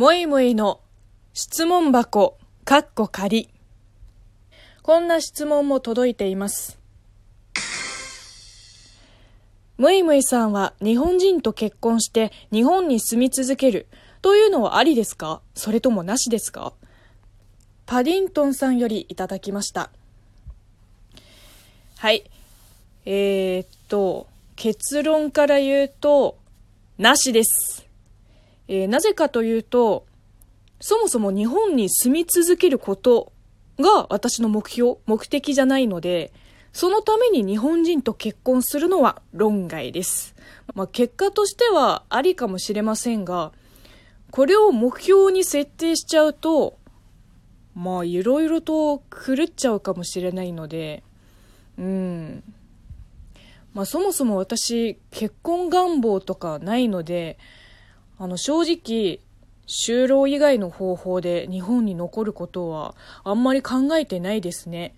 もいもいの質問箱、かっこ仮。こんな質問も届いています。むいむいさんは日本人と結婚して日本に住み続けるというのはありですか？それともなしですか？パディントンさんよりいただきました。はい。えー、っと、結論から言うと、なしです。えーなぜかというと、そもそも日本に住み続けることが私の目標、目的じゃないので、そのために日本人と結婚するのは論外です。まあ、結果としてはありかもしれませんが、これを目標に設定しちゃうと、まあ、いろいろと狂っちゃうかもしれないので、うん。まあ、そもそも私、結婚願望とかないので、あの、正直、就労以外の方法で日本に残ることはあんまり考えてないですね。